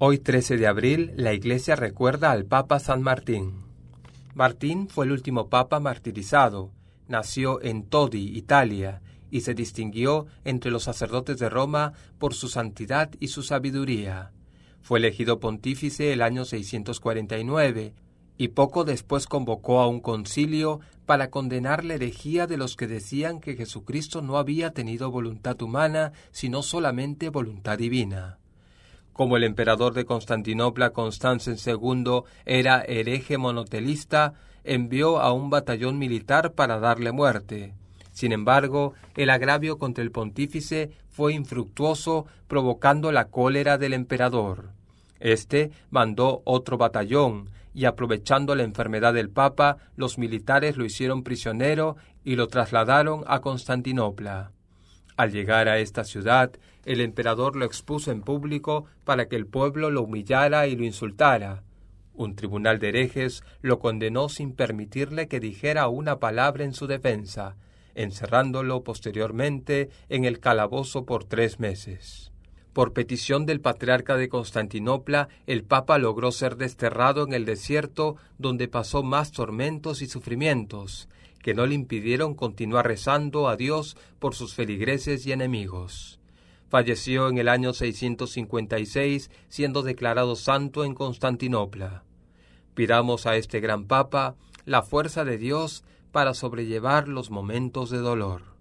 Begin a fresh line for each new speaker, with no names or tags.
Hoy 13 de abril la Iglesia recuerda al Papa San Martín. Martín fue el último Papa martirizado. Nació en Todi, Italia, y se distinguió entre los sacerdotes de Roma por su santidad y su sabiduría. Fue elegido pontífice el año 649 y poco después convocó a un concilio para condenar la herejía de los que decían que Jesucristo no había tenido voluntad humana, sino solamente voluntad divina. Como el emperador de Constantinopla, Constanzo II, era hereje monotelista, envió a un batallón militar para darle muerte. Sin embargo, el agravio contra el pontífice fue infructuoso, provocando la cólera del emperador. Este mandó otro batallón, y aprovechando la enfermedad del Papa, los militares lo hicieron prisionero y lo trasladaron a Constantinopla. Al llegar a esta ciudad, el emperador lo expuso en público para que el pueblo lo humillara y lo insultara. Un tribunal de herejes lo condenó sin permitirle que dijera una palabra en su defensa, encerrándolo posteriormente en el calabozo por tres meses. Por petición del patriarca de Constantinopla, el Papa logró ser desterrado en el desierto, donde pasó más tormentos y sufrimientos, que no le impidieron continuar rezando a Dios por sus feligreses y enemigos. Falleció en el año 656, siendo declarado santo en Constantinopla. Pidamos a este gran Papa la fuerza de Dios para sobrellevar los momentos de dolor.